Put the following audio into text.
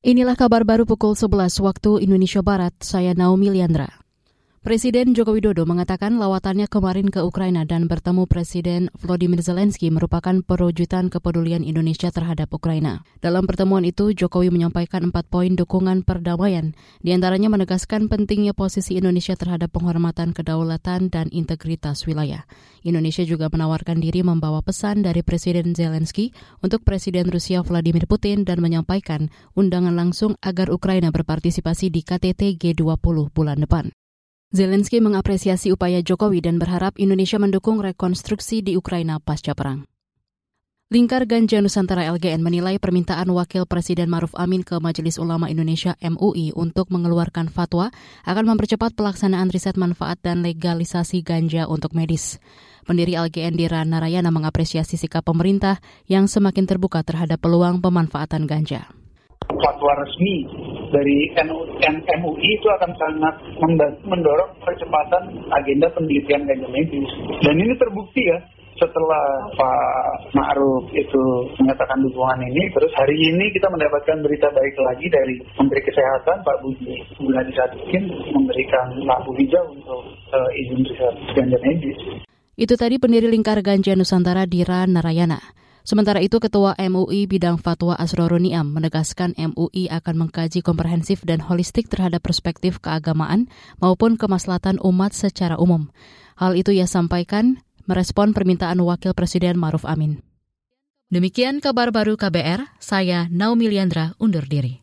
Inilah kabar baru pukul 11 waktu Indonesia Barat, saya Naomi Liandra. Presiden Joko Widodo mengatakan lawatannya kemarin ke Ukraina dan bertemu Presiden Volodymyr Zelensky merupakan perwujudan kepedulian Indonesia terhadap Ukraina. Dalam pertemuan itu, Jokowi menyampaikan empat poin dukungan perdamaian, di antaranya menegaskan pentingnya posisi Indonesia terhadap penghormatan kedaulatan dan integritas wilayah. Indonesia juga menawarkan diri membawa pesan dari Presiden Zelensky untuk Presiden Rusia Vladimir Putin dan menyampaikan undangan langsung agar Ukraina berpartisipasi di KTT G20 bulan depan. Zelensky mengapresiasi upaya Jokowi dan berharap Indonesia mendukung rekonstruksi di Ukraina pasca perang. Lingkar Ganja Nusantara LGN menilai permintaan Wakil Presiden Maruf Amin ke Majelis Ulama Indonesia MUI untuk mengeluarkan fatwa akan mempercepat pelaksanaan riset manfaat dan legalisasi ganja untuk medis. Pendiri LGN Dira Narayana mengapresiasi sikap pemerintah yang semakin terbuka terhadap peluang pemanfaatan ganja fatwa resmi dari MUI itu akan sangat mendorong percepatan agenda penelitian ganja medis. Dan ini terbukti ya setelah Pak Ma'ruf itu menyatakan dukungan ini, terus hari ini kita mendapatkan berita baik lagi dari Menteri Kesehatan Pak Budi Gunadi Sadikin memberikan lampu hijau untuk uh, izin riset ganja medis. Itu tadi pendiri Lingkar Ganja Nusantara Dira Narayana. Sementara itu, Ketua MUI Bidang Fatwa Asroruniam menegaskan MUI akan mengkaji komprehensif dan holistik terhadap perspektif keagamaan maupun kemaslahatan umat secara umum. Hal itu ia sampaikan merespon permintaan Wakil Presiden Maruf Amin. Demikian kabar baru KBR, saya Naomi Liandra undur diri.